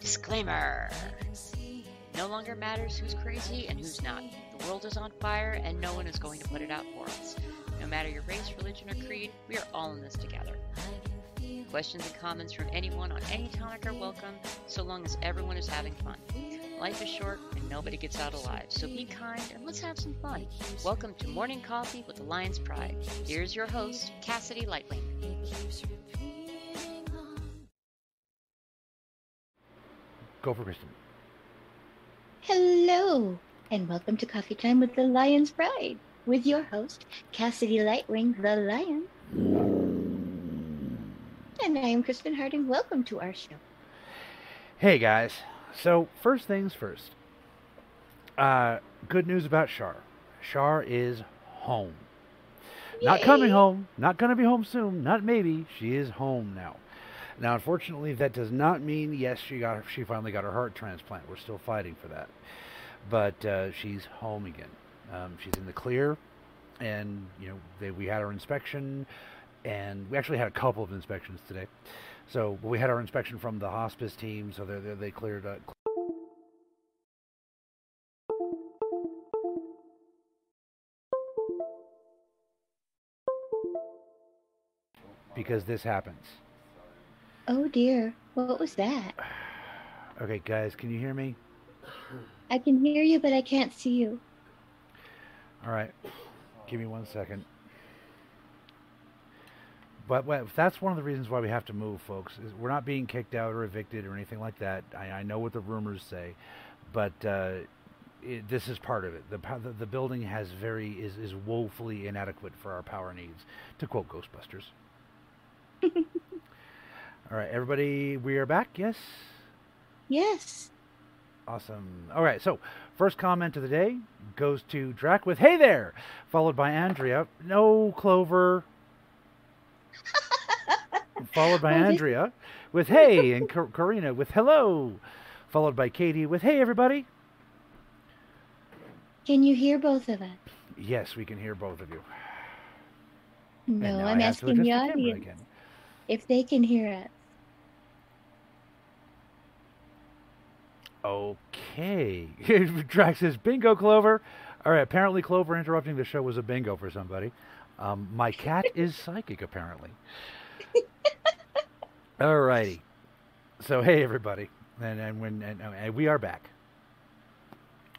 Disclaimer No longer matters who's crazy and who's not. The world is on fire and no one is going to put it out for us. No matter your race, religion, or creed, we are all in this together. Questions and comments from anyone on any topic are welcome, so long as everyone is having fun. Life is short and nobody gets out alive, so be kind and let's have some fun. Welcome to Morning Coffee with the Lion's Pride. Here's your host, Cassidae Lightwing. Go for Kristin. Hello, and welcome to Coffee Time with the Lion's Pride, with your host, Cassidae Lightwing, the Lion. And I am Kristin Harding. Welcome to our show. Hey guys. So first things first. Uh, good news about Shar. Shar is home. Not coming home. Not gonna be home soon. Not maybe. She is home now. Now, unfortunately, that does not mean yes. She got she finally got her heart transplant. We're still fighting for that, but uh, she's home again. Um, she's in the clear, and you know they, we had our inspection, and we actually had a couple of inspections today. So we had our inspection from the hospice team, so they they they cleared. Uh, because this happens. Oh dear, what was that? Okay, guys, can you hear me? I can hear you, but I can't see you. All right, give me one second. But well, that's one of the reasons why we have to move, folks. Is we're not being kicked out or evicted or anything like that. I, I know what the rumors say, but uh, it, this is part of it. The, the the building has very is is woefully inadequate for our power needs, to quote Ghostbusters. All right, everybody, we are back. Yes. Yes. Awesome. All right. So, first comment of the day goes to Drac with "Hey there," followed by Andrea. No Clover. followed by Oh, Andrea with "Hey" and Kar- Karina with "Hello," followed by Katie with "Hey everybody." Can you hear both of us? Yes, we can hear both of you. No, I'm I have to asking the audience again. if they can hear us. Okay. Drax says, bingo, Clover. All right, apparently Clover interrupting the show was a bingo for somebody. Um, my cat is psychic, apparently. All righty. So, hey, everybody. And, and, when, and, and we are back.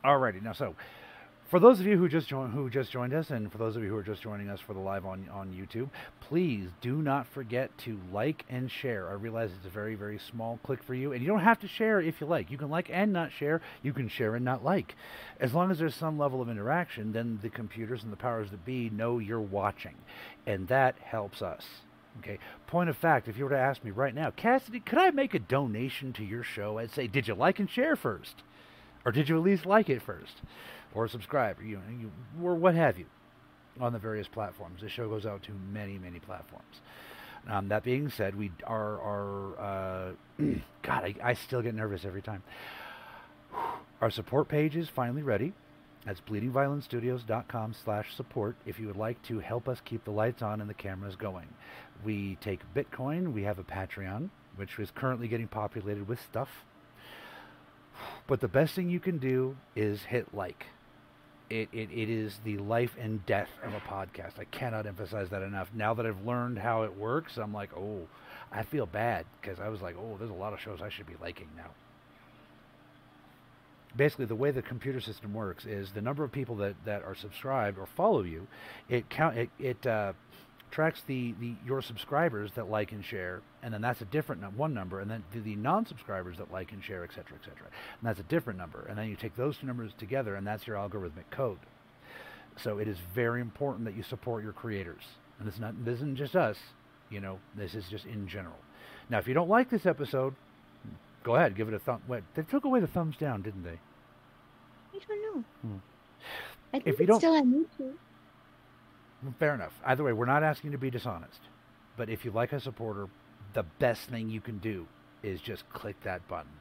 All righty. Now, so for those of you who just joined, who just joined us, and for those of you who are just joining us for the live on on YouTube, please do not forget to like and share. I realize it's a very very small click for you, and you don't have to share if you like. You can like and not share. You can share and not like, as long as there's some level of interaction. Then the computers and the powers that be know you're watching, and that helps us. Okay. Point of fact, if you were to ask me right now, Cassidae, could I make a donation to your show? I'd say, did you like and share first? Or did you at least like it first? Or subscribe, or, you know, you, or what have you, on the various platforms. This show goes out to many, many platforms. Um, that being said, we are, are uh, God, I, I still get nervous every time. Our support page is finally ready. That's bleedingviolinstudios.com slash support if you would like to help us keep the lights on and the cameras going. We take Bitcoin. We have a Patreon, which is currently getting populated with stuff. But the best thing you can do is hit like. It, it, it is the life and death of a podcast. I cannot emphasize that enough. Now that I've learned how it works, I'm like, oh, I feel bad because I was like, oh, there's a lot of shows I should be liking now basically the way the computer system works is the number of people that, that are subscribed or follow you it count it, it uh, tracks the, the your subscribers that like and share and then that's a different num- one number and then the, the non-subscribers that like and share etc etc and that's a different number and then you take those two numbers together and that's your algorithmic code so it is very important that you support your creators and this is not this isn't just us you know this is just in general now if you don't like this episode go ahead give it a thumb wait they took away the thumbs down didn't they I don't know. Hmm. I think If you don't- still on YouTube. Well, Fair enough. Either way, we're not asking you to be dishonest. But if you like a supporter, the best thing you can do is just click that button.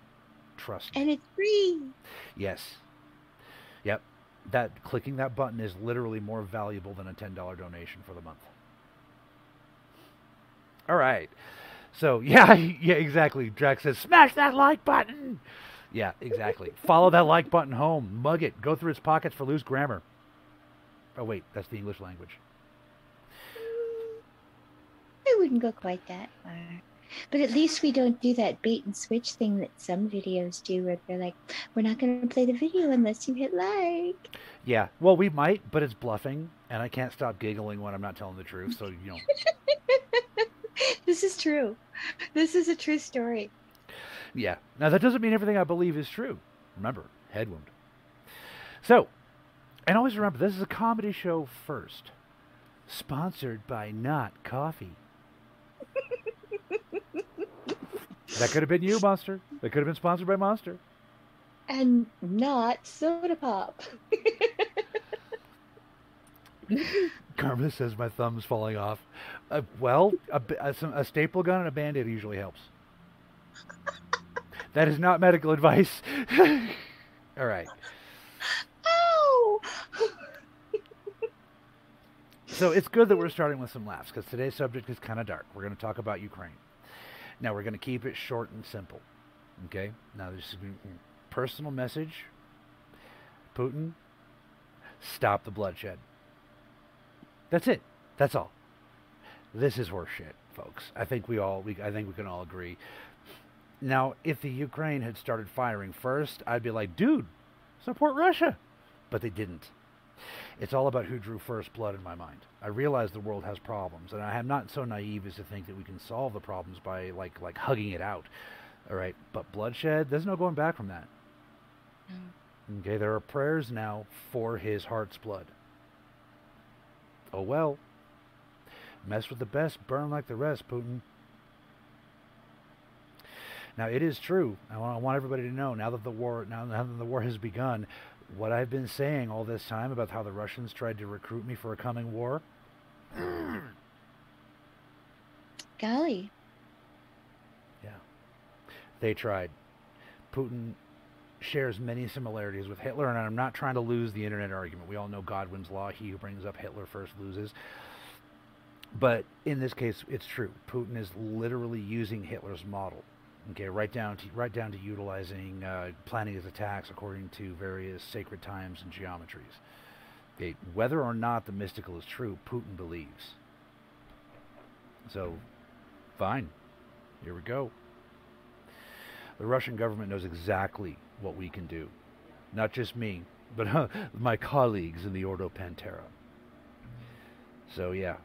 Trust me. And it's free. Yes. Yep. That clicking that button is literally more valuable than a ten dollar donation for the month. All right. So yeah, yeah, exactly. Drax says, "Smash that like button." Yeah, exactly. Follow that like button home. Mug it. Go through its pockets for loose grammar. Oh wait, that's the English language. Wouldn't go quite that far. But at least we don't do that bait and switch thing that some videos do where they're like, we're not going to play the video unless you hit like. Yeah, well, we might, but it's bluffing, and I can't stop giggling when I'm not telling the truth. So you know. this is true. This is a true story. Yeah. Now that doesn't mean everything I believe is true. Remember, head wound. So, and always remember, this is a comedy show first, sponsored by Not Coffee. That could have been you, Monster. That could have been sponsored by Monster. And not soda pop. Karma says my thumb's falling off. Uh, well, a, a, a, staple gun and a band-aid usually helps. that is not medical advice. All right. Ow! so it's good that we're starting with some laughs because today's subject is kind of dark. We're going to talk about Ukraine. Now we're going to keep it short and simple. Okay. Now this is a personal message. Putin, stop the bloodshed. That's it. That's all. This is horseshit, folks. I think we all we I think we can all agree. Now, if the Ukraine had started firing first, I'd be like, dude, support Russia. But they didn't. It's all about who drew first blood in my mind. I realize the world has problems, and I am not so naive as to think that we can solve the problems by like like hugging it out. All right, but bloodshed, there's no going back from that. Mm. Okay, there are prayers now for his heart's blood. Oh well. Mess with the best, burn like the rest, Putin. Now it is true. I want, I want everybody to know now that the war now, now that the war has begun, what I've been saying all this time about how the Russians tried to recruit me for a coming war. Golly. Yeah. They tried. Putin shares many similarities with Hitler, and I'm not trying to lose the internet argument. We all know Godwin's law: he who brings up Hitler first loses. But in this case, it's true. Putin is literally using Hitler's model. Okay, right down to right down to utilizing uh, planning his attacks according to various sacred times and geometries. Okay, whether or not the mystical is true, Putin believes. So, fine. Here we go. The Russian government knows exactly what we can do. Not just me, but uh, my colleagues in the Ordo Pantera. So, yeah.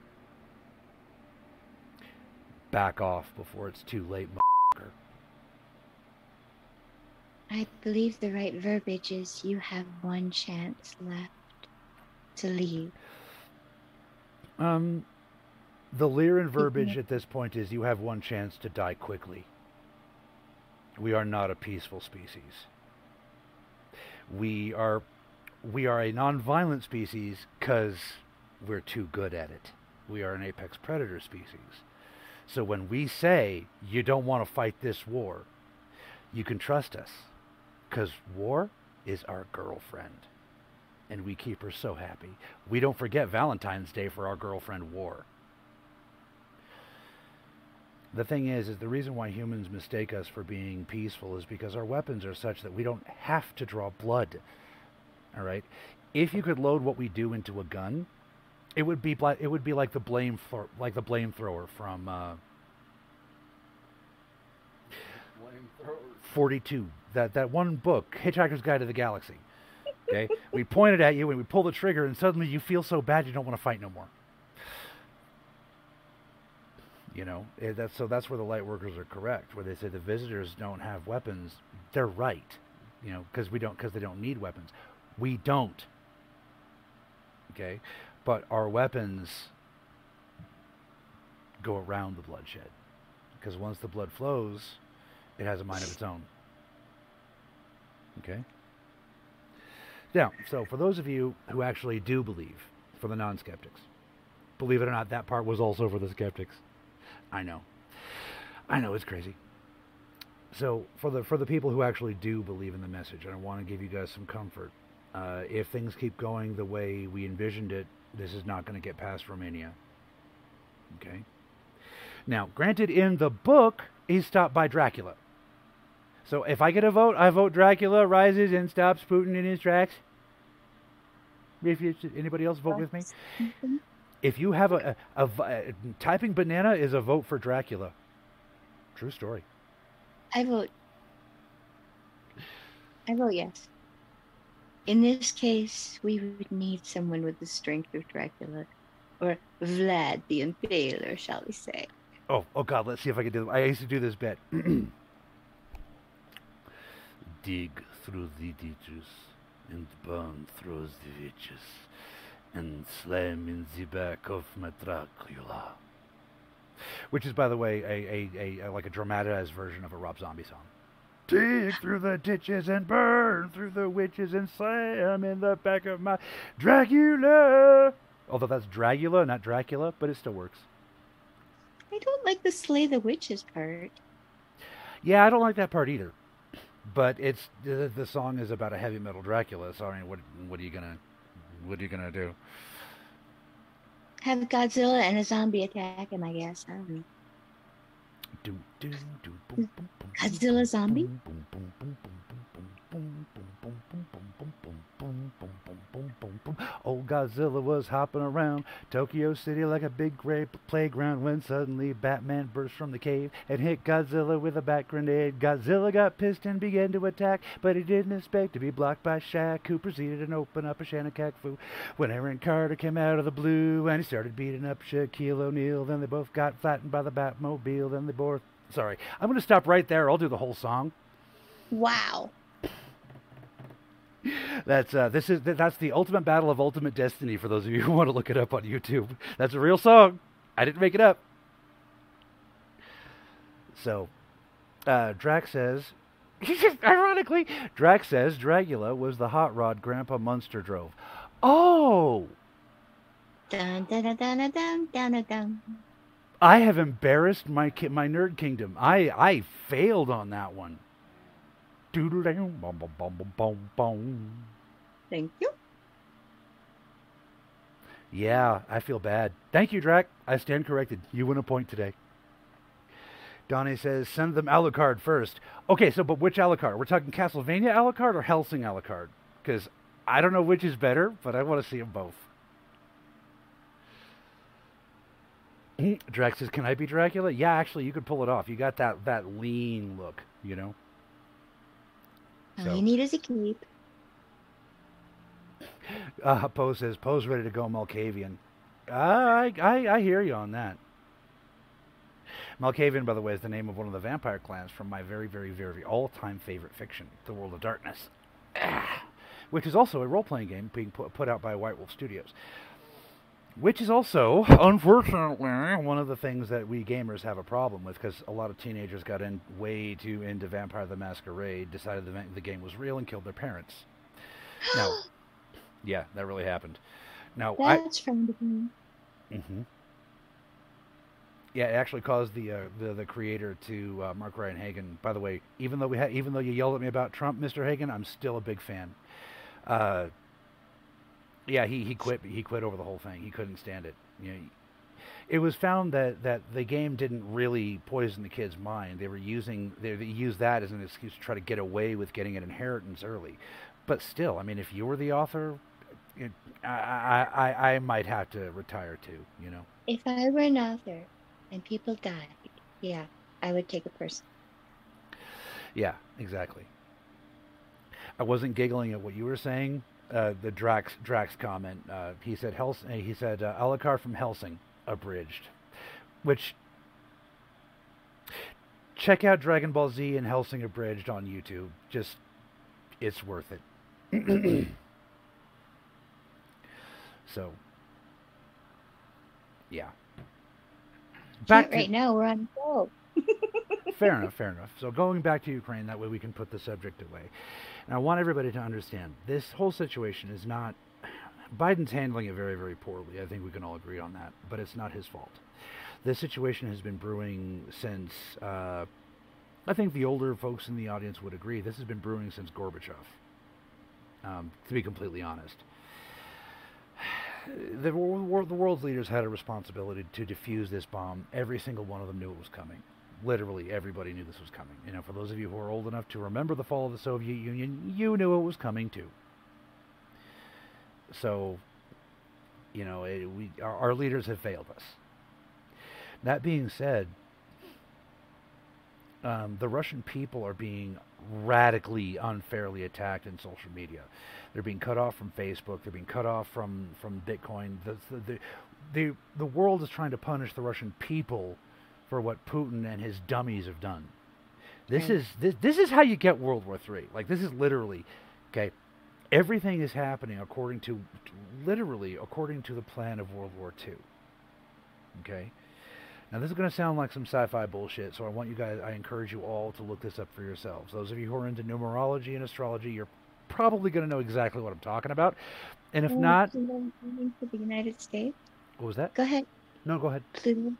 Back off before it's too late. I believe the right verbiage is you have one chance left to leave. Um, the Lyran verbiage at this point is you have one chance to die quickly. We are not a peaceful species. We are we are a non-violent species because we're too good at it. We are an apex predator species. So when we say you don't want to fight this war, you can trust us because war is our girlfriend. And we keep her so happy. We don't forget Valentine's Day for our girlfriend war. The thing is, is the reason why humans mistake us for being peaceful is because our weapons are such that we don't have to draw blood. All right. If you could load what we do into a gun, it would be it would be like the blame for like the blame thrower from uh, 42. That that one book, Hitchhiker's Guide to the Galaxy. Okay, we point it at you and we pull the trigger, and suddenly you feel so bad you don't want to fight no more. You know, eh, that's so that's where the light workers are correct, where they say the visitors don't have weapons. They're right, you know, because we don't because they don't need weapons. We don't. Okay, but our weapons go around the bloodshed because once the blood flows, it has a mind of its own. Okay. Now, so for those of you who actually do believe, for the non-skeptics, believe it or not, that part was also for the skeptics. I know. I know it's crazy. So for the for the people who actually do believe in the message, I want to give you guys some comfort. Uh, if things keep going the way we envisioned it, this is not going to get past Romania. Okay. Now, granted, in the book, he's stopped by Dracula. So if I get a vote, I vote Dracula rises and stops Putin in his tracks. If you, anybody else vote with me, if you have a a typing banana is a vote for Dracula. True story. I vote. I vote yes. In this case, we would need someone with the strength of Dracula, or Vlad the Impaler, shall we say? Oh, oh God! Let's see if I can do. I used to do this bit. Dig through the ditches and burn through the witches, and slam in the back of my Dracula. Which is, by the way, a, a, a, a like a dramatized version of a Rob Zombie song. Dig through the ditches and burn through the witches and slam in the back of my Dracula. Although that's Dracula, not Dracula, but it still works. I don't like the slay the witches part. Yeah, I don't like that part either. But it's the, the song is about a heavy metal Dracula, so I mean, what what are you gonna what are you gonna do? Have Godzilla and a zombie attack him, I guess. I don't know. Do, do, do, boom, boom, boom, Godzilla zombie? boom, boom, boom, boom, boom, boom, boom, Old Godzilla was hopping around Tokyo City like a big gray playground when suddenly Batman burst from the cave and hit Godzilla with a bat grenade. Godzilla got pissed and began to attack, but he didn't expect to be blocked by Shaq, who proceeded to open up a Shanakakfu. When Aaron Carter came out of the blue and he started beating up Shaquille O'Neal. Then they both got flattened by the Batmobile. Then they both. Sorry, I'm going to stop right there. I'll do the whole song. Wow. That's uh, this is that's the ultimate battle of ultimate destiny for those of you who want to look it up on YouTube. That's a real song. I didn't make it up. So, uh, Drax says, ironically, Drax says Dragula was the hot rod Grandpa Munster drove. Oh, Dun dun dun dun dun dun dun dun. dun. I have embarrassed my ki- my nerd kingdom. I I failed on that one. Doodle-dang, bum, bum, bum, bum, bum, bum. Thank you. Yeah, I feel bad. Thank you, Drac. I stand corrected. You win a point today. Donnie says, send them Alucard first. Okay, so, but which Alucard? We're talking Castlevania Alucard or Hellsing Alucard? Because I don't know which is better, but I want to see them both. Drax says, can I be Dracula? Yeah, actually, you could pull it off. You got that, that lean look, you know? All So- you need is a keep. Uh, Poe says, Poe's ready to go Malkavian. I, I, I hear you on that. Malkavian, by the way, is the name of one of the vampire clans from my very, very, very all-time favorite fiction, The World of Darkness, which is also a role-playing game being put, put out by White Wolf Studios. Which is also, unfortunately, one of the things that we gamers have a problem with because a lot of teenagers got in way too into Vampire the Masquerade, decided the, the game was real, and killed their parents. Now, yeah, that really happened. Now, I, That's from the game. hmm Yeah, it actually caused the uh, the the creator to uh, Mark Rein-Hagen. By the way, even though we ha- even though you yelled at me about Trump, Mr. Hagen, I'm still a big fan. Uh, yeah, he, he quit. He quit over the whole thing. He couldn't stand it. You know, it was found that, that the game didn't really poison the kid's mind. They were using they, they used that as an excuse to try to get away with getting an inheritance early. But still, I mean, if you were the author, it, I, I I I might have to retire too. You know. If I were an author and people died, yeah, I would take a person. Yeah, exactly. I wasn't giggling at what you were saying. Uh, the Drax Drax comment. Uh, he said Hels- uh, He said uh, Alucard from Hellsing abridged, which check out Dragon Ball Z and Hellsing abridged on YouTube. Just it's worth it. so yeah. Can't to- right now, we're on go. fair enough, fair enough. So going back to Ukraine, that way we can put the subject away. And I want everybody to understand this whole situation is not. Biden's handling it very, very poorly. I think we can all agree on that. But it's not his fault. This situation has been brewing since. Uh, I think the older folks in the audience would agree. This has been brewing since Gorbachev. Um, to be completely honest. the, the world's leaders had a responsibility to defuse this bomb. Every single one of them knew it was coming. Literally, everybody knew this was coming. You know, for those of you who are old enough to remember the fall of the Soviet Union, you knew it was coming too. So, you know, it, we our, our leaders have failed us. That being said, um, the Russian people are being radically unfairly attacked in social media. They're being cut off from Facebook. They're being cut off from from Bitcoin. The the the, the world is trying to punish the Russian people for what Putin and his dummies have done. This is this this is how you get World War Three. Like this is literally, okay. Everything is happening according to, literally according to the plan of World War Two. Okay. Now, this is going to sound like some sci fi bullshit, so I want you guys, I encourage you all to look this up for yourselves. Those of you who are into numerology and astrology, you're probably going to know exactly what I'm talking about. And if Oh, not, Pluto returning to the United States. what was that? Go ahead. No, go ahead. Pluto,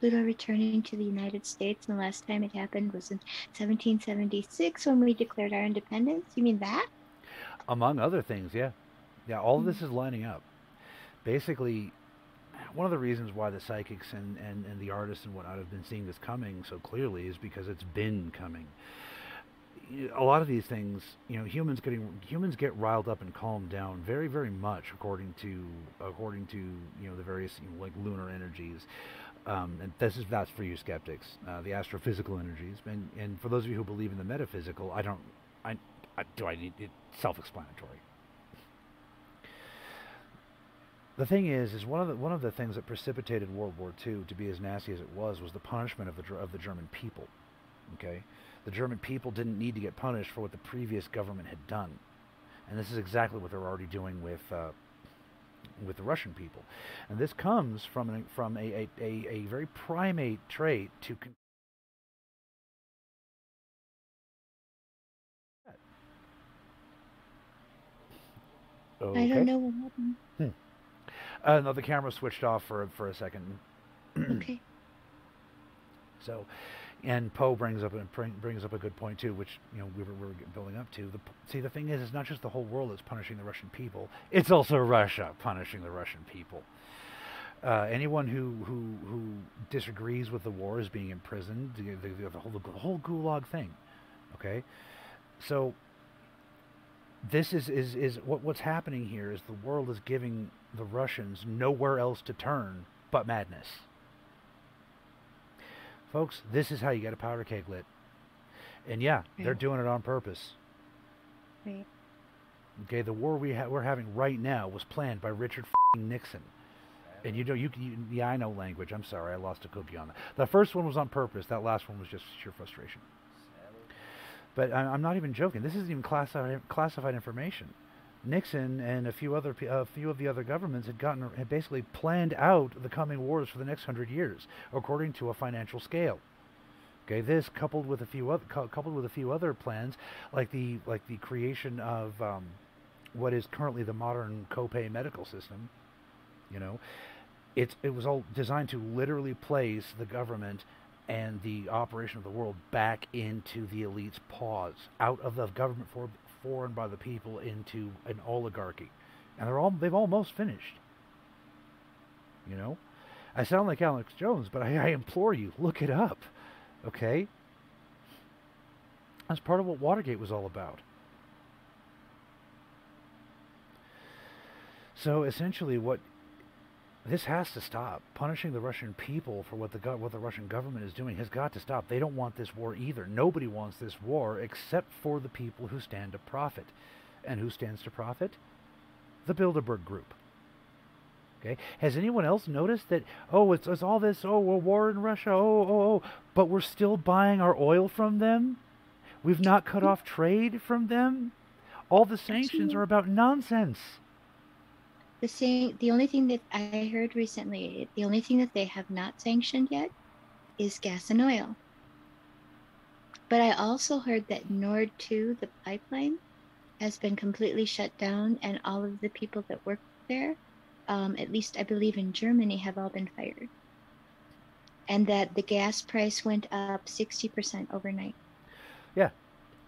Pluto returning to the United States, and the last time it happened was in 1776 when we declared our independence. You mean that? Among other things, yeah. Yeah, all of hmm. this is lining up. Basically, one of the reasons why the psychics and, and, and the artists and whatnot have been seeing this coming so clearly is because it's been coming. A lot of these things, you know, humans getting humans get riled up and calmed down very, very much according to according to you know the various you know, like lunar energies. Um, and this is that's for you skeptics, uh, the astrophysical energies, and and for those of you who believe in the metaphysical, I don't, I, I do I need it self-explanatory. The thing is, is one of the one of the things that precipitated World War II to be as nasty as it was was the punishment of the of the German people. Okay, the German people didn't need to get punished for what the previous government had done, and this is exactly what they're already doing with uh, with the Russian people, and this comes from an, from a, a, a, a very primate trait to. Con- I don't know what happened. Uh, no, the camera switched off for for a second. okay. So, and Poe brings up brings up a good point too, which you know we were, we were building up to. The, see, the thing is, it's not just the whole world that's punishing the Russian people; it's also Russia punishing the Russian people. Uh, anyone who, who who disagrees with the war is being imprisoned. The, the, the whole the whole Gulag thing. Okay, so this is, is, is what, what's happening here is the world is giving the Russians nowhere else to turn but madness. Folks, this is how you get a powder keg lit. And yeah, they're doing it on purpose. Right. Okay, the war we ha- we're having right now was planned by Richard fing Nixon. And you know, you, you yeah, I know language. I'm sorry, I lost a cookie on that. The first one was on purpose. That last one was just sheer frustration. But I, I'm not even joking. This isn't even classified classified information. Nixon and a few other a few of the other governments had gotten had basically planned out the coming wars for the next hundred years according to a financial scale. Okay, this coupled with a few other coupled with a few other plans like the like the creation of um, what is currently the modern copay medical system. You know, it's it was all designed to literally place the government and the operation of the world back into the elite's paws, out of the government for foreign by the people into an oligarchy, and they're all they've almost finished. You know, I sound like Alex Jones, but I, I implore you, look it up, okay? That's part of what Watergate was all about. So essentially, what this has to stop. Punishing the Russian people for what the what the Russian government is doing has got to stop. They don't want this war either. Nobody wants this war except for the people who stand to profit. And who stands to profit? The Bilderberg Group. Okay. Has anyone else noticed that? Oh, it's, it's all this. Oh, a war in Russia. Oh, oh, oh. But we're still buying our oil from them. We've not cut off trade from them. All the sanctions are about nonsense. The same. The only thing that I heard recently, the only thing that they have not sanctioned yet, is gas and oil. But I also heard that Nord Two, the pipeline, has been completely shut down, and all of the people that work there, um, at least I believe in Germany, have all been fired. And that the gas price went up sixty percent overnight. Yeah.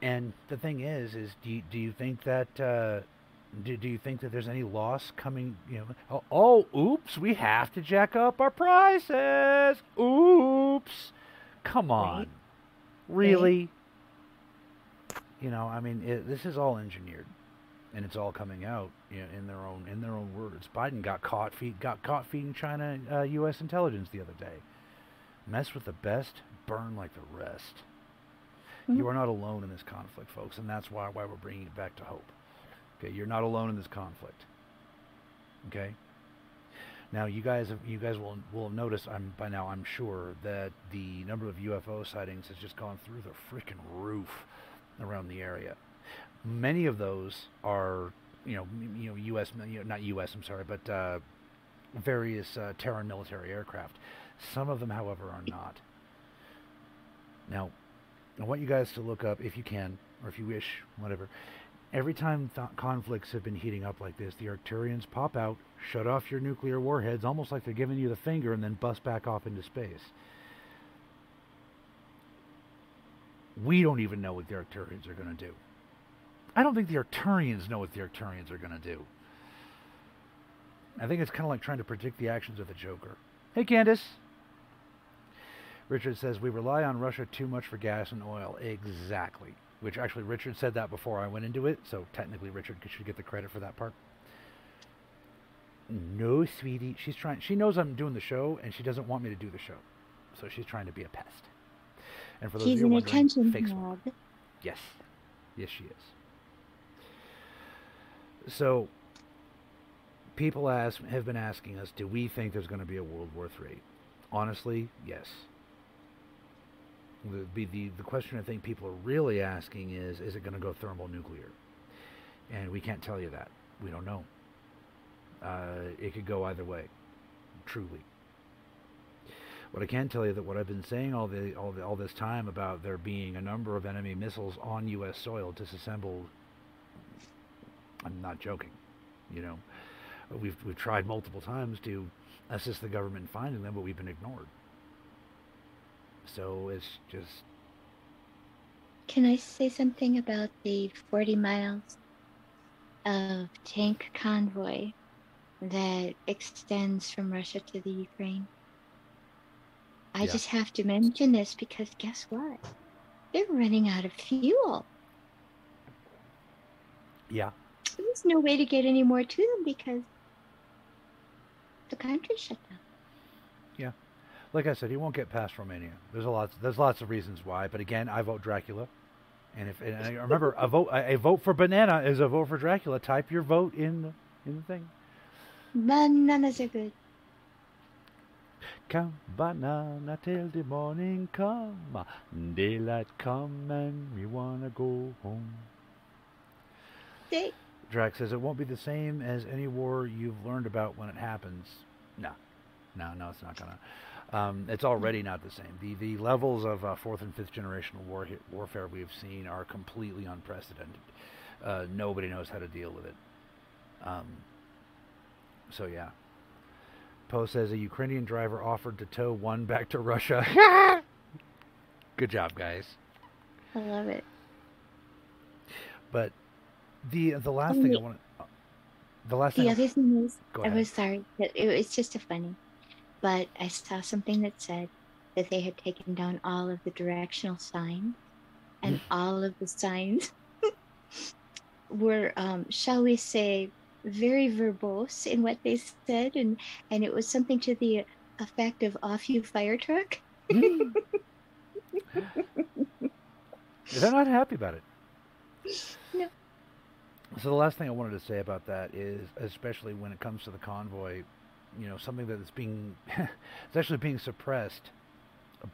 And the thing is, is do you, do you think that uh, Do, do you think that there's any loss coming? You know, oh, oh, oops, we have to jack up our prices. Oops, come on, Right. really? You know, I mean, it, this is all engineered, and it's all coming out you know, in their own in their own words. Biden got caught feed got caught feeding China uh, U.S. intelligence the other day. Mess with the best, burn like the rest. You Mhm. are not alone in this conflict, folks, and that's why why we're bringing it back to hope. Okay, you're not alone in this conflict. Okay. Now, you guys, you guys will will have noticed. I'm by now. I'm sure that the number of UFO sightings has just gone through the freaking roof around the area. Many of those are, you know, you know, U.S. not U.S. I'm sorry, but uh, various uh, Terran military aircraft. Some of them, however, are not. Now, I want you guys to look up, if you can, or if you wish, whatever. Every time th- conflicts have been heating up like this, the Arcturians pop out, shut off your nuclear warheads, almost like they're giving you the finger, and then bust back off into space. We don't even know what the Arcturians are going to do. I don't think the Arcturians know what the Arcturians are going to do. I think it's kind of like trying to predict the actions of the Joker. Hey, Candace. Richard says we rely on Russia too much for gas and oil. Exactly. Which actually, Richard said that before I went into it, so technically, Richard should get the credit for that part. No, sweetie. She's trying. She knows I'm doing the show, and she doesn't want me to do the show, so she's trying to be a pest. And for those She's of you an attention fake. Yes. Yes, she is. So, people ask, have been asking us, do we think there's going to be a World War III? Honestly, yes. The, be the, the question I think people are really asking is, is it going to go thermonuclear? And we can't tell you that. We don't know. Uh, it could go either way, truly. What I can tell you that what I've been saying all the all the, all this time about there being a number of enemy missiles on U.S. soil disassembled. I'm not joking. You know, we've we've tried multiple times to assist the government in finding them, but we've been ignored. So it's just Can I say something about the 40 miles of tank convoy that extends from Russia to the Ukraine? I Yeah. just have to mention this because guess what? They're running out of fuel. yeah, There's no way to get any more to them because the country shut down. Like I said, he won't get past Romania. There's a lot. There's lots of reasons why, but again, I vote Dracula. And if and I remember, a vote a vote for banana is a vote for Dracula. Type your vote in the, in the thing. Bananas are good. Come banana till the morning come, daylight come and we wanna go home. They, Drax says it won't be the same as any war you've learned about when it happens. No, no, no, it's not gonna. Um, it's already not the same. The the levels of uh, fourth and fifth generation war warfare we have seen are completely unprecedented. Uh, nobody knows how to deal with it. Um, so yeah. Poe says a Ukrainian driver offered to tow one back to Russia. Good job, guys. I love it. But the the last Oh, thing I want to. The last The thing. other thing is, I was sorry, but it was just a funny. But I saw something that said that they had taken down all of the directional signs, and all of the signs were, um, shall we say, very verbose in what they said, and and it was something to the effect of "off you fire truck." They're not happy about it. No. So the last thing I wanted to say about that is, especially when it comes to the convoy, you know, something that is being, it's actually being suppressed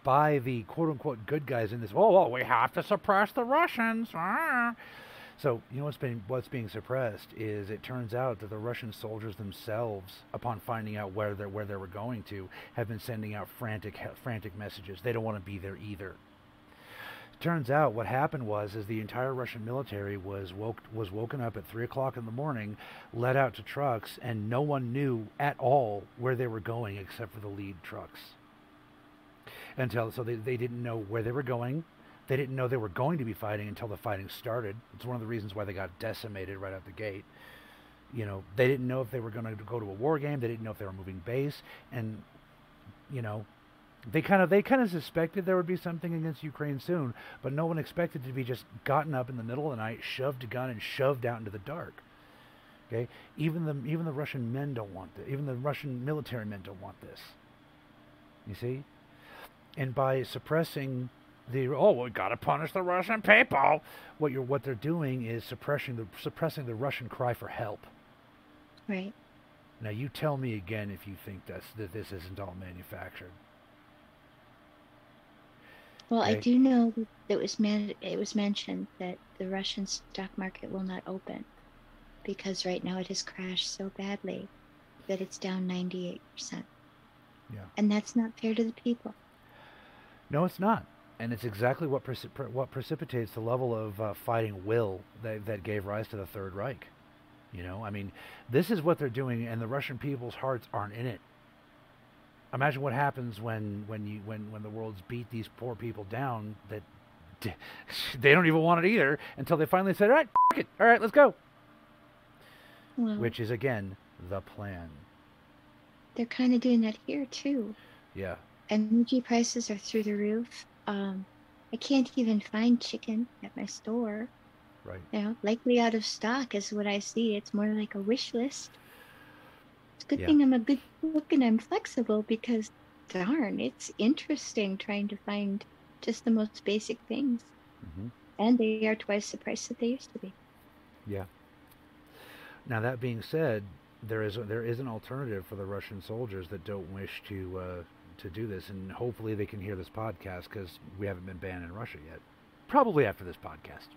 by the quote unquote good guys in this. Oh, well, we have to suppress the Russians. ah." So you know what's being what's being suppressed is it turns out that the Russian soldiers themselves, upon finding out where they where they were going to, have been sending out frantic frantic messages. They don't want to be there either turns out what happened was is the entire Russian military was woke was woken up at three o'clock in the morning, led out to trucks, and no one knew at all where they were going except for the lead trucks. Until so they, they didn't know where they were going. They didn't know they were going to be fighting until the fighting started. It's one of the reasons why they got decimated right out the gate. You know, they didn't know if they were going to go to a war game. They didn't know if they were moving base, and you know, they kind of they kind of suspected there would be something against Ukraine soon, but no one expected to be just gotten up in the middle of the night, shoved a gun, and shoved out into the dark. Okay, even the even the Russian men don't want this. Even the Russian military men don't want this. You see, and by suppressing the oh we got to punish the Russian people, what you're what they're doing is suppressing the suppressing the Russian cry for help. Right. Now you tell me again if you think that's that this isn't all manufactured. Well, I do know that it was man- it was mentioned that the Russian stock market will not open because right now it has crashed so badly that it's down 98%. Yeah. And that's not fair to the people. No, it's not, and it's exactly what preci- pre- what precipitates the level of uh, fighting will that that gave rise to the Third Reich. You know, I mean, this is what they're doing, and the Russian people's hearts aren't in it. Imagine what happens when when you when when the world's beat these poor people down that they don't even want it either until they finally said, "All right, f- it, all right, let's go." Well, Which is again the plan. they're kind of doing that here too. Yeah, Energy prices are through the roof. Um, I can't even find chicken at my store. right. You know, likely out of stock is what I see. It's more like a wish list. It's a good Yeah. thing I'm a good cook and I'm flexible because darn, it's interesting trying to find just the most basic things. hmm And they are twice the price that they used to be. Yeah. Now that being said, there is a, there is an alternative for the Russian soldiers that don't wish to uh, to do this, and hopefully they can hear this podcast because we haven't been banned in Russia yet. Probably after this podcast.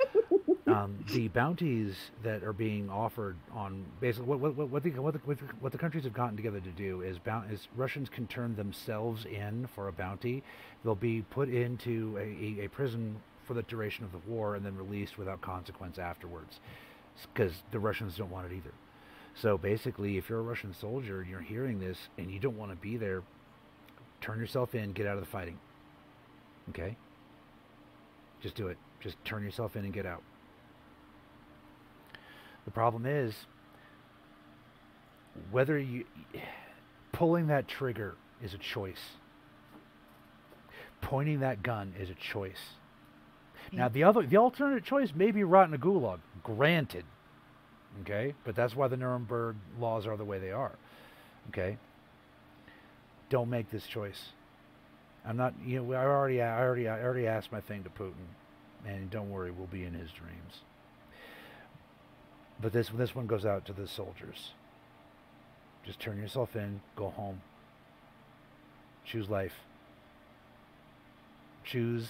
um, the bounties that are being offered on basically what what what what the, what, the, what the countries have gotten together to do is bound is Russians can turn themselves in for a bounty. They'll be put into a, a, a prison for the duration of the war and then released without consequence afterwards, because the Russians don't want it either. So basically, if you're a Russian soldier and you're hearing this and you don't want to be there, turn yourself in, get out of the fighting. Okay? Just do it. Just turn yourself in and get out. The problem is whether you pulling that trigger is a choice. Pointing that gun is a choice. Now the other the alternate choice may be rot in a gulag, granted. Okay? But that's why the Nuremberg laws are the way they are. Okay? Don't make this choice. I'm not you know I already I already I already asked my thing to Putin and don't worry, we'll be in his dreams. But this this one goes out to the soldiers. Just turn yourself in, go home. Choose life. Choose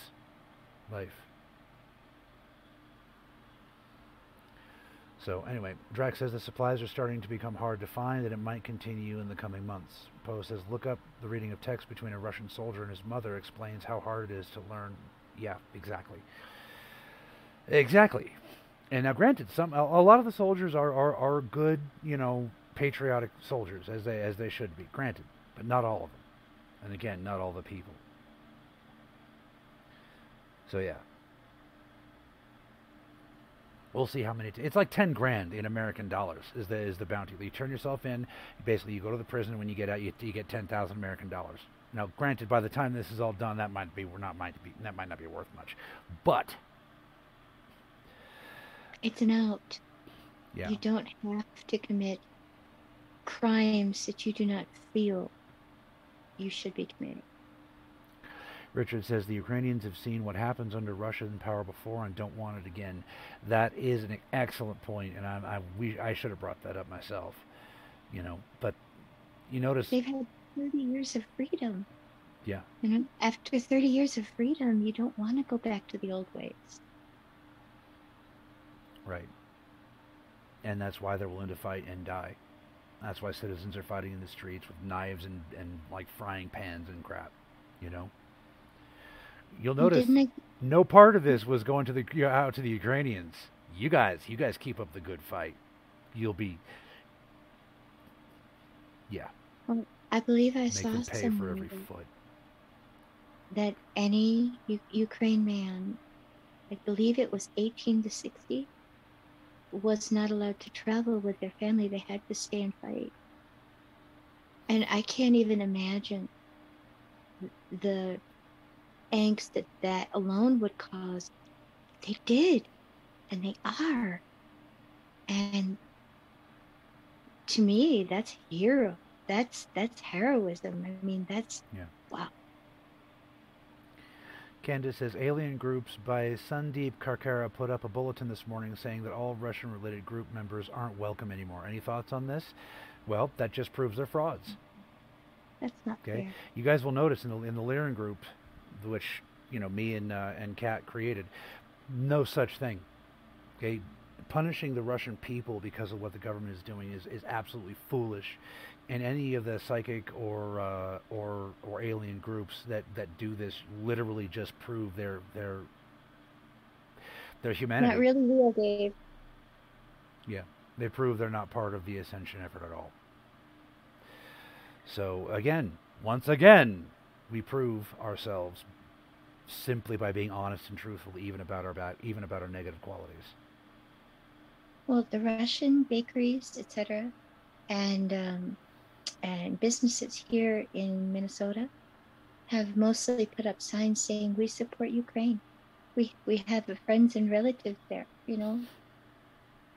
life. So anyway, Drax says the supplies are starting to become hard to find and it might continue in the coming months. Poe says look up the reading of text between a Russian soldier and his mother explains how hard it is to learn. Yeah, exactly. Exactly. And now, granted, some a, a lot of the soldiers are, are, are good, you know, patriotic soldiers as they as they should be. Granted, but not all of them. And again, not all the people. So yeah, we'll see how many. T- it's like ten grand in American dollars is the is the bounty. You turn yourself in. Basically, you go to the prison. When you get out, you, you get ten thousand American dollars. Now, granted, by the time this is all done, that might be not might be that might not be worth much, but It's an out. yeah. You don't have to commit crimes that you do not feel you should be committing. Richard says the Ukrainians have seen what happens under Russian power before and don't want it again. That is an excellent point, and I, I, we, I should have brought that up myself. You know, but you notice, They've had 30 years of freedom. yeah, You know, after 30 years of freedom, you don't want to go back to the old ways. Right. And that's why they're willing to fight and die. That's why citizens are fighting in the streets with knives and, and like frying pans and crap. You know. You'll notice I, no part of this was going to the out to the Ukrainians. You guys, you guys keep up the good fight. You'll be, yeah, I believe I make saw them pay for somewhere every that- foot. that any U- Ukraine man, I believe it was 18 to 60, was not allowed to travel with their family. They had to stay and fight. And I can't even imagine the angst that that alone would cause. They did, and they are. And to me, that's hero. That's that's heroism. I mean, that's Yeah. wow. Candace says alien groups by Sundeep Karkara put up a bulletin this morning saying that all Russian related group members aren't welcome anymore. Any thoughts on this? Well, that just proves they're frauds. That's not Okay. fair. You guys will notice in the in the Lyran group, which you know me and uh, and Kat created, no such thing. Okay, punishing the Russian people because of what the government is doing is, is absolutely foolish. And any of the psychic or uh, or or alien groups that, that do this literally just prove their their their humanity. Not really real, Dave. Yeah, they prove they're not part of the ascension effort at all. So again, once again, we prove ourselves simply by being honest and truthful, even about our bad, even about our negative qualities. Well, the Russian bakeries, etc., and um, and businesses here in Minnesota have mostly put up signs saying we support Ukraine. We we have friends and relatives there, you know.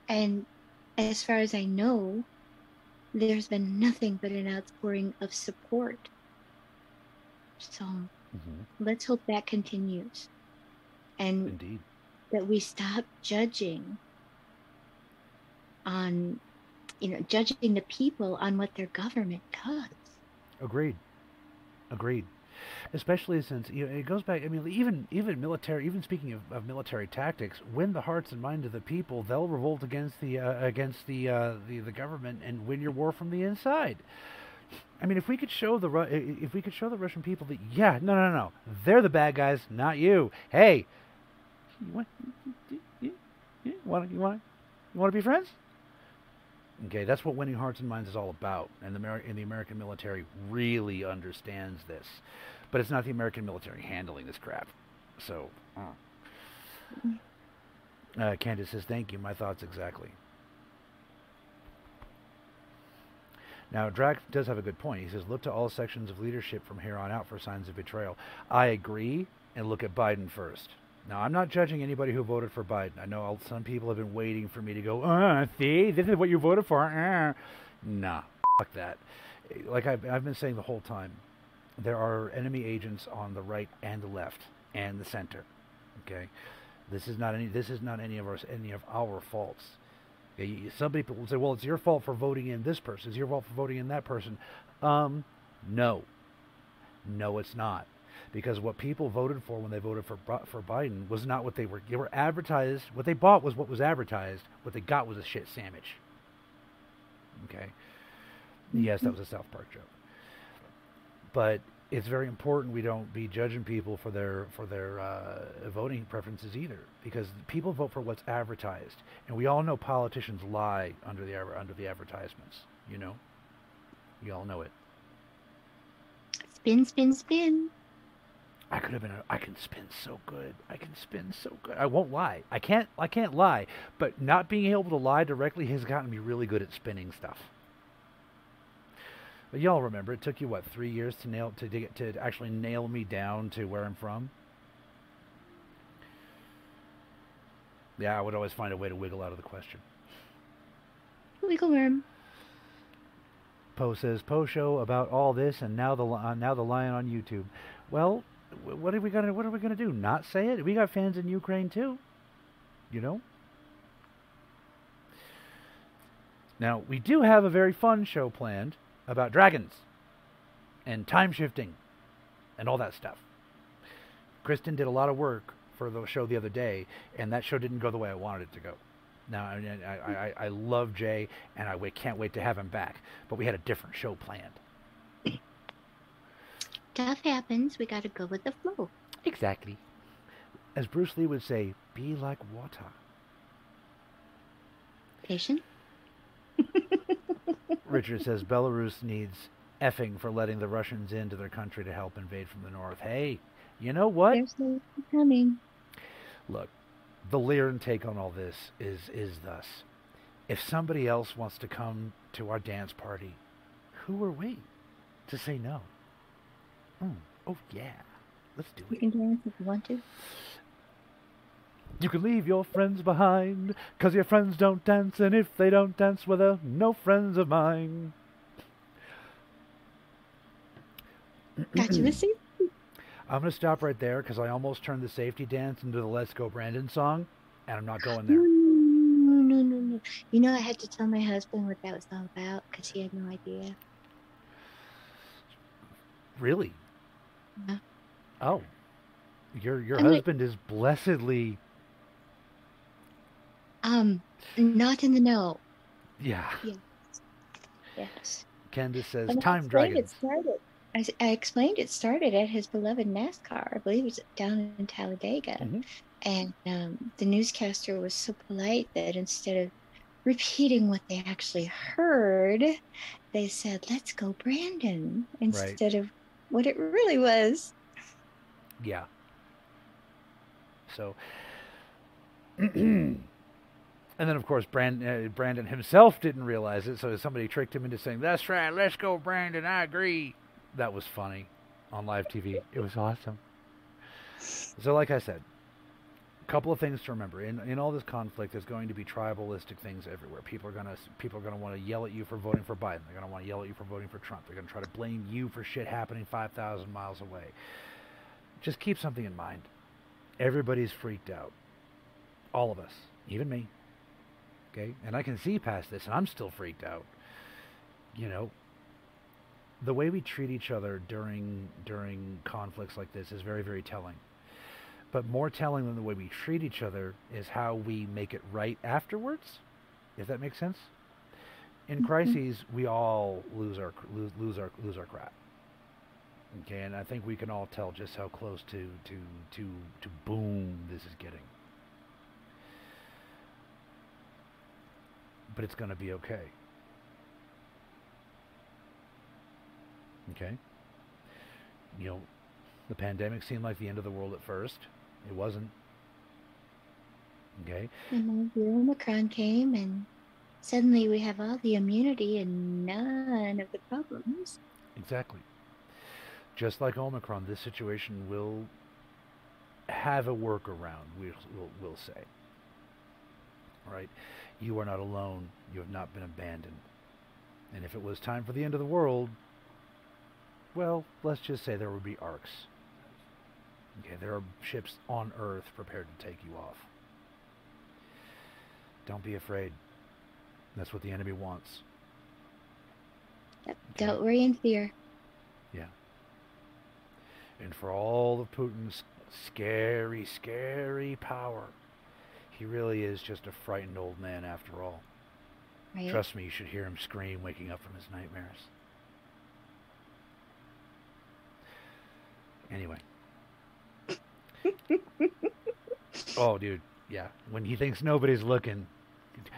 And as far as I know, there's been nothing but an outpouring of support. So Mm-hmm. let's hope that continues, and Indeed. that we stop judging on you know judging the people on what their government does Agreed. Agreed. Especially since you know, it goes back. I mean, even even military. Even speaking of, of military tactics, win the hearts and minds of the people. They'll revolt against the uh, against the, uh, the the government and win your war from the inside. I mean, if we could show the Ru- if we could show the Russian people that yeah, no, no, no, they're the bad guys, not you. Hey, you want you, you, you want you want you want to be friends? Okay, that's what winning hearts and minds is all about, and the and the American military really understands this, but it's not the American military handling this crap. So, uh. uh, Candace says, "Thank you. My thoughts exactly." Now, Drac does have a good point. He says, "Look to all sections of leadership from here on out for signs of betrayal." I agree, and look at Biden first. Now, I'm not judging anybody who voted for Biden. I know some people have been waiting for me to go, uh, see, this is what you voted for. Uh. Nah, fuck that. Like I've, I've been saying the whole time, there are enemy agents on the right and the left and the center. Okay, this is not any. This is not any of our any of our faults. Okay, some people will say, "Well, it's your fault for voting in this person. It's your fault for voting in that person." Um, no, no, it's not because what people voted for when they voted for for Biden was not what they were. They were advertised. What they bought was what was advertised. What they got was a shit sandwich. Okay. Yes, that was a South Park joke. But it's very important we don't be judging people for their for their uh, voting preferences either, because people vote for what's advertised, and we all know politicians lie under the under the advertisements. You know, you all know it. spin spin spin I could have been. A, I can spin so good. I can spin so good. I won't lie. I can't. I can't lie. But not being able to lie directly has gotten me really good at spinning stuff. But y'all remember, it took you what three years to nail to get to actually nail me down to where I'm from. Yeah, I would always find a way to wiggle out of the question. wiggle worm Poe says Poe show about all this, and now the uh, now the lion on YouTube. Well, what are we gonna what are we gonna do? Not say it? We got fans in Ukraine too. You know. Now we do have a very fun show planned about dragons and time shifting and all that stuff. Kristin did a lot of work for the show the other day, and that show didn't go the way I wanted it to go. Now, I, I, I, I love Jay, and I can't wait to have him back. But we had a different show planned. Stuff happens we gotta go with the flow Exactly. As Bruce Lee would say, be like water. patient Richard says Belarus needs effing for letting the Russians into their country to help invade from the north. Hey, you know what? there's no coming Look, the Lyran take on all this is is thus: if somebody else wants to come to our dance party, who are we to say no? Mm. Oh yeah, let's do You it. can dance if you want to. You can leave your friends behind, cause your friends don't dance, and if they don't dance, well, they're no friends of mine. Got you, Missy? I'm going to stop right there because I almost turned the safety dance into the Let's Go Brandon song, and I'm not going there. no, no, no, no. You know, I had to tell my husband what that was all about because he had no idea. Really? Oh. Your your I'm like- husband is blessedly Um, not in the know. yeah. Yes. Candace says And time explained dragons. It started. I, I explained it started at his beloved NASCAR. I believe it's down in Talladega. Mhm. And um, the newscaster was so polite that instead of repeating what they actually heard, they said, "Let's go, Brandon," instead of what it really was. Yeah. So and then of course Brand, uh, Brandon himself didn't realize it, so somebody tricked him into saying, "That's right, let's go, Brandon. I agree." That was funny on live TV. It was awesome. So, like I said, a couple of things to remember in in all this conflict. There's going to be tribalistic things everywhere. People are gonna people are gonna want to yell at you for voting for Biden. They're gonna want to yell at you for voting for Trump. They're gonna try to blame you for shit happening 5,000 miles away. Just keep something in mind. Everybody's freaked out. All of us, even me. Okay, and I can see past this, and I'm still freaked out. You know, the way we treat each other during during conflicts like this is very very telling. But more telling than the way we treat each other is how we make it right afterwards. If that makes sense. In Mhm. crises, we all lose our lose, lose our lose our crap. Okay, and I think we can all tell just how close to to to to boom this is getting. But it's going to be okay. Okay? You know, the pandemic seemed like the end of the world at first. It wasn't. Okay? And then the Omicron came, and suddenly we have all the immunity and none of the problems. Exactly. Just like Omicron, this situation will have a workaround, we'll, we'll, we'll say. Right? You are not alone. You have not been abandoned. And if it was time for the end of the world, well, let's just say there would be arcs. Okay, there are ships on Earth prepared to take you off. Don't be afraid. That's what the enemy wants. Yep. Okay. Don't worry and fear. Yeah. And for all of Putin's scary, scary power, he really is just a frightened old man after all. Right? Trust me, you should hear him scream waking up from his nightmares. Anyway. oh, dude. Yeah. When he thinks nobody's looking.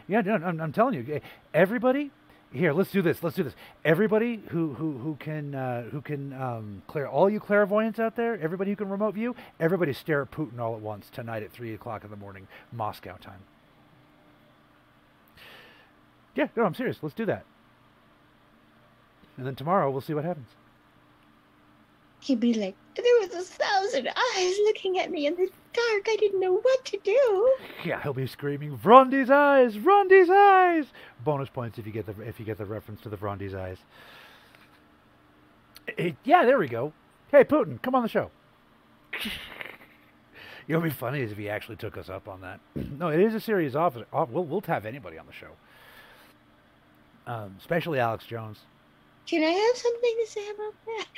Yeah, no, I'm, I'm telling you. eh, Everybody. Here, let's do this. Let's do this. Everybody who who who can uh, who can um, clear all you clairvoyants out there. Everybody who can remote view. Everybody stare at Putin all at once tonight at three o'clock in the morning, Moscow time. Yeah, no, I'm serious. Let's do that. And then tomorrow we'll see what happens. He'd be like, there was a thousand eyes looking at me in the dark. I didn't know what to do. Yeah, he'll be screaming, "Vrondi's eyes! Vrondi's eyes!" Bonus points if you get the if you get the reference to the Vrondi's eyes. Eh, yeah, there we go. Hey, Putin, come on the show. you know, what'd be funny is if he actually took us up on that. no, it is a serious offer. Off, we'll we'll have anybody on the show, um, especially Alex Jones. Can I have something to say about that?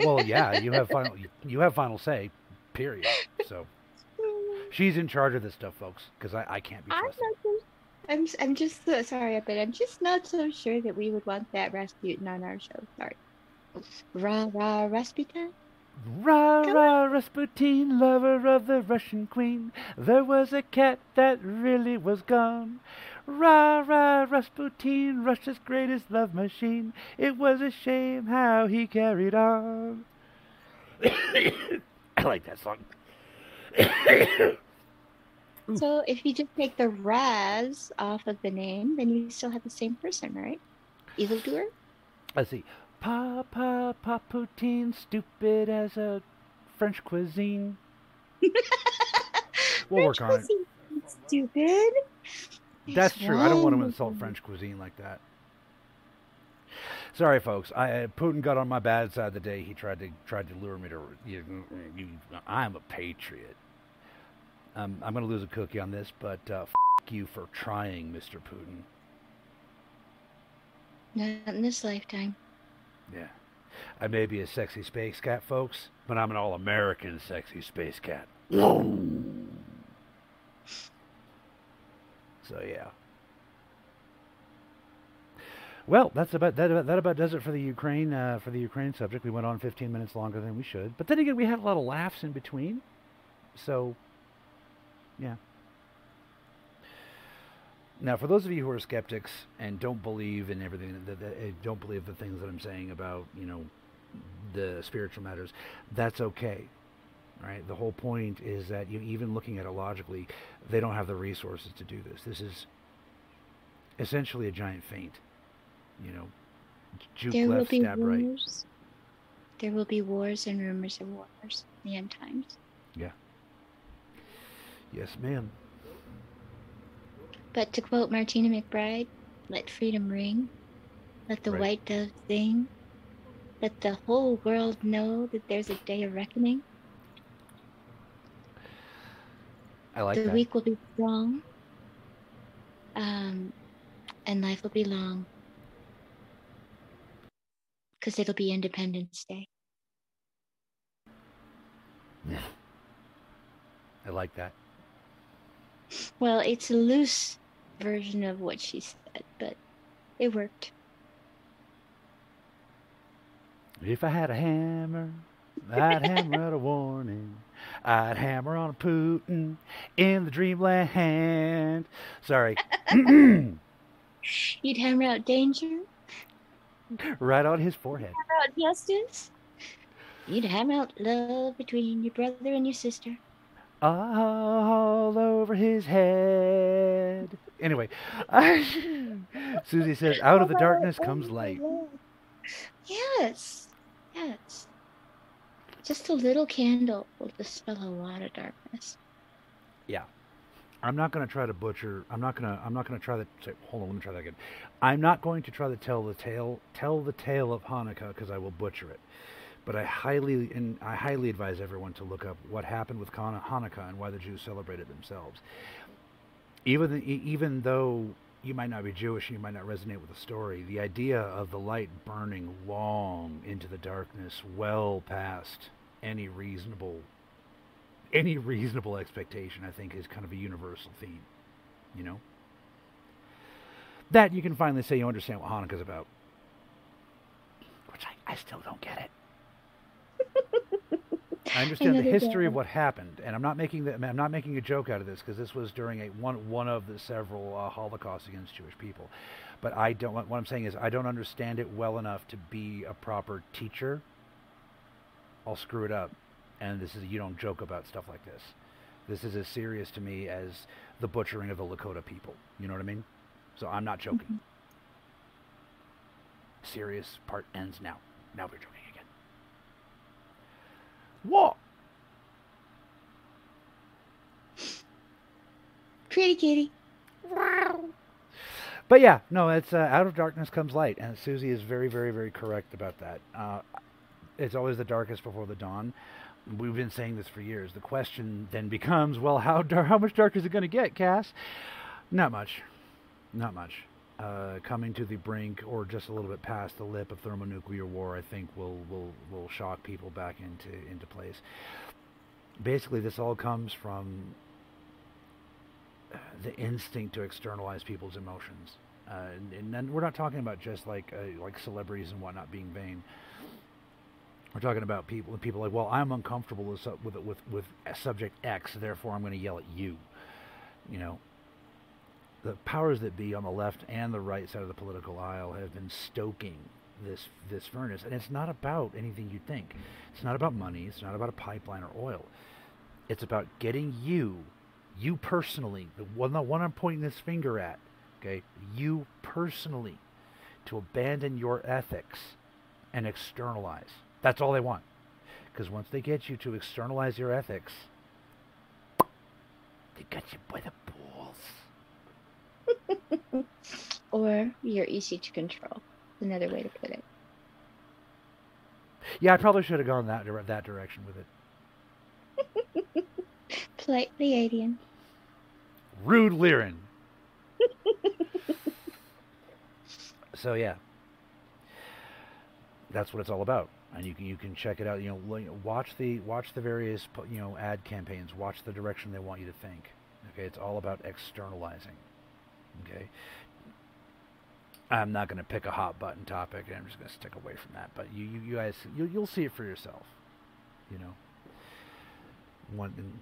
Well, yeah, you have final you have final say. Period. So she's in charge of this stuff, folks, because I, I can't be I'm trusted. so, I'm, I'm just so sorry, but I'm just not so sure that we would want that Rasputin on our show. Sorry. Ra Ra Rasputin? Ra ra Rasputin, lover of the Russian queen. There was a cat that really was gone. Ra ra Rasputin, Russia's greatest love machine. It was a shame how he carried on. I like that song. So if you just take the Raz off of the name, then you still have the same person, right? Evildoer? Let's see. Papa Papoutine, stupid as a French cuisine. we'll work on it. Stupid. That's true. I don't want to insult French cuisine like that. Sorry, folks. I uh, Putin got on my bad side the day he tried to tried to lure me to. You, you, I'm a patriot. Um, I'm going to lose a cookie on this, but uh, f- you for trying, Mr. Putin. Not in this lifetime. Yeah. I may be a sexy space cat, folks, but I'm an all American sexy space cat. So, yeah. Well, that's about that. About, that about does it for the Ukraine uh, for the Ukraine subject. We went on 15 minutes longer than we should, but then again, we had a lot of laughs in between. So, yeah. Now, for those of you who are skeptics and don't believe in everything, that, that, don't believe the things that I'm saying about, you know, the spiritual matters, that's okay. Right? The whole point is that you even looking at it logically, they don't have the resources to do this. This is essentially a giant feint. You know, juke there will be stab right. wars. There will be wars and rumors of wars in the end times. Yeah. Yes, ma'am. But to quote Martina McBride, let freedom ring, let the Right. white dove sing, let the whole world know that there's a day of reckoning. I like the that. week will be strong, um, and life will be long. Because it'll be Independence Day. Yeah. I like that. Well, it's a loose version of what she said, but it worked. If I had a hammer, I'd hammer out a warning. I'd hammer on a Putin in the dreamland. Sorry. You'd hammer out danger, right on his forehead. hammer out justice. You'd hammer out love between your brother and your sister. All over his head. Anyway, Susie says, out of the darkness comes light. Yes, yes. Just a little candle will dispel a lot of darkness. Yeah. I'm not going to try to butcher. I'm not going to. I'm not going to try to. Say, hold on, let me try that again. I'm not going to try to tell the tale. Tell the tale of Hanukkah because I will butcher it. But I highly and I highly advise everyone to look up what happened with Hanukkah and why the Jews celebrated themselves. Even even though you might not be Jewish and you might not resonate with the story, the idea of the light burning long into the darkness, well past any reasonable any reasonable expectation, I think, is kind of a universal theme. You know? That you can finally say you understand what Hanukkah's about. Which I, I still don't get it. I understand the neither do history of what happened, and I'm not making the, I'm not making a joke out of this because this was during a one one of the several uh, Holocausts against Jewish people. But I don't. What I'm saying is I don't understand it well enough to be a proper teacher. I'll screw it up, and this is you don't joke about stuff like this. This is as serious to me as the butchering of the Lakota people. You know what I mean? So I'm not joking. Serious part ends now. Now we're joking again. What? Pretty kitty. But yeah, no, it's uh, out of darkness comes light, and Susie is very, very, very correct about that. Uh, it's always the darkest before the dawn. We've been saying this for years. The question then becomes, well, how dar- how much darker is it going to get, Cass? Not much, not much. Uh, coming to the brink, or just a little bit past the lip of thermonuclear war, I think will will will shock people back into into place. Basically, this all comes from the instinct to externalize people's emotions. Uh, and, and then we're not talking about just like uh, like celebrities and whatnot being vain. We're talking about people and people like, well, I'm uncomfortable with with with with subject X, therefore I'm going to yell at you. You know, the powers that be on the left and the right side of the political aisle have been stoking this this furnace, and it's not about anything you think. It's not about money. It's not about a pipeline or oil. It's about getting you you personally, the one, the one I'm pointing this finger at, okay, you personally, to abandon your ethics and externalize. That's all they want. Because once they get you to externalize your ethics, they got you by the balls. or you're easy to control. Another way to put it. Yeah, I probably should have gone that that direction with it. Politely alien. Rude Lyran. so yeah, that's what it's all about, and you can you can check it out. You know, watch the watch the various you know ad campaigns. Watch the direction they want you to think. Okay, it's all about externalizing. Okay, I'm not going to pick a hot button topic, I'm just going to stick away from that. But you, you, you guys, you, you'll see it for yourself. You know, one,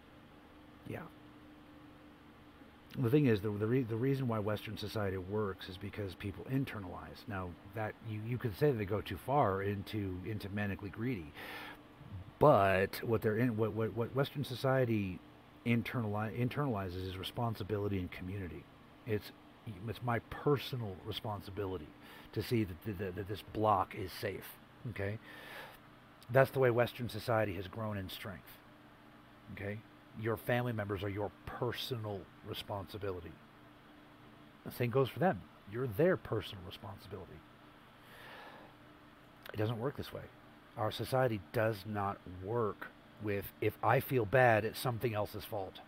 yeah. The thing is, the the, re- the reason why Western society works is because people internalize. Now that you you could say they go too far into into manically greedy, but what they're in what what, what Western society internalize, internalizes is responsibility and community. It's it's my personal responsibility to see that, that, that this block is safe. Okay, that's the way Western society has grown in strength. Okay, your family members are your personal responsibility. The same goes for them. You're their personal responsibility. It doesn't work this way. Our society does not work with if I feel bad, it's something else's fault.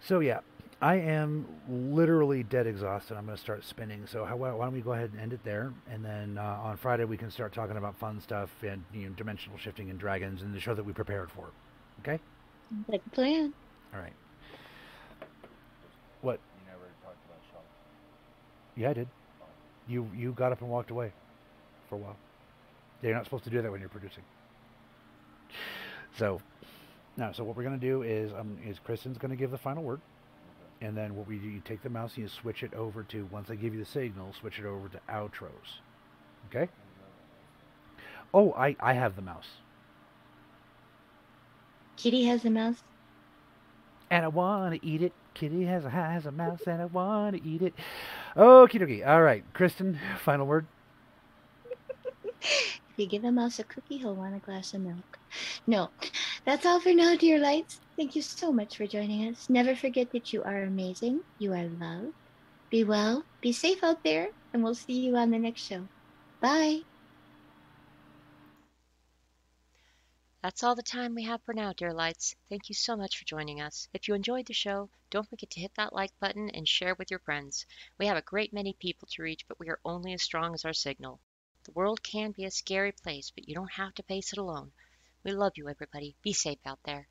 So yeah, I am literally dead exhausted. I'm going to start spinning. So how, why don't we go ahead and end it there, and then uh, on Friday we can start talking about fun stuff and you know dimensional shifting and dragons and the show that we prepared for. Okay. Like a plan. All right. What? You never talked about Shaw. Yeah, I did. You you got up and walked away for a while. You're not supposed to do that when you're producing. So now, so what we're going to do is, um, is Kristin's going to give the final word. And then what we do, you take the mouse and you switch it over to, once I give you the signal, switch it over to outros. Okay? Oh, I, I have the mouse. Kitty has the mouse. And I want to eat it. Kitty has a, has a mouse and I want to eat it. Okie dokie. All right. Kristin, final word. if you give a mouse a cookie, he'll want a glass of milk. No, that's all for now, dear lights. Thank you so much for joining us. Never forget that you are amazing. You are loved. Be well, be safe out there, and we'll see you on the next show. Bye. That's all the time we have for now, dear lights. Thank you so much for joining us. If you enjoyed the show, don't forget to hit that like button and share with your friends. We have a great many people to reach, but we are only as strong as our signal. The world can be a scary place, but you don't have to face it alone. We love you, everybody. Be safe out there.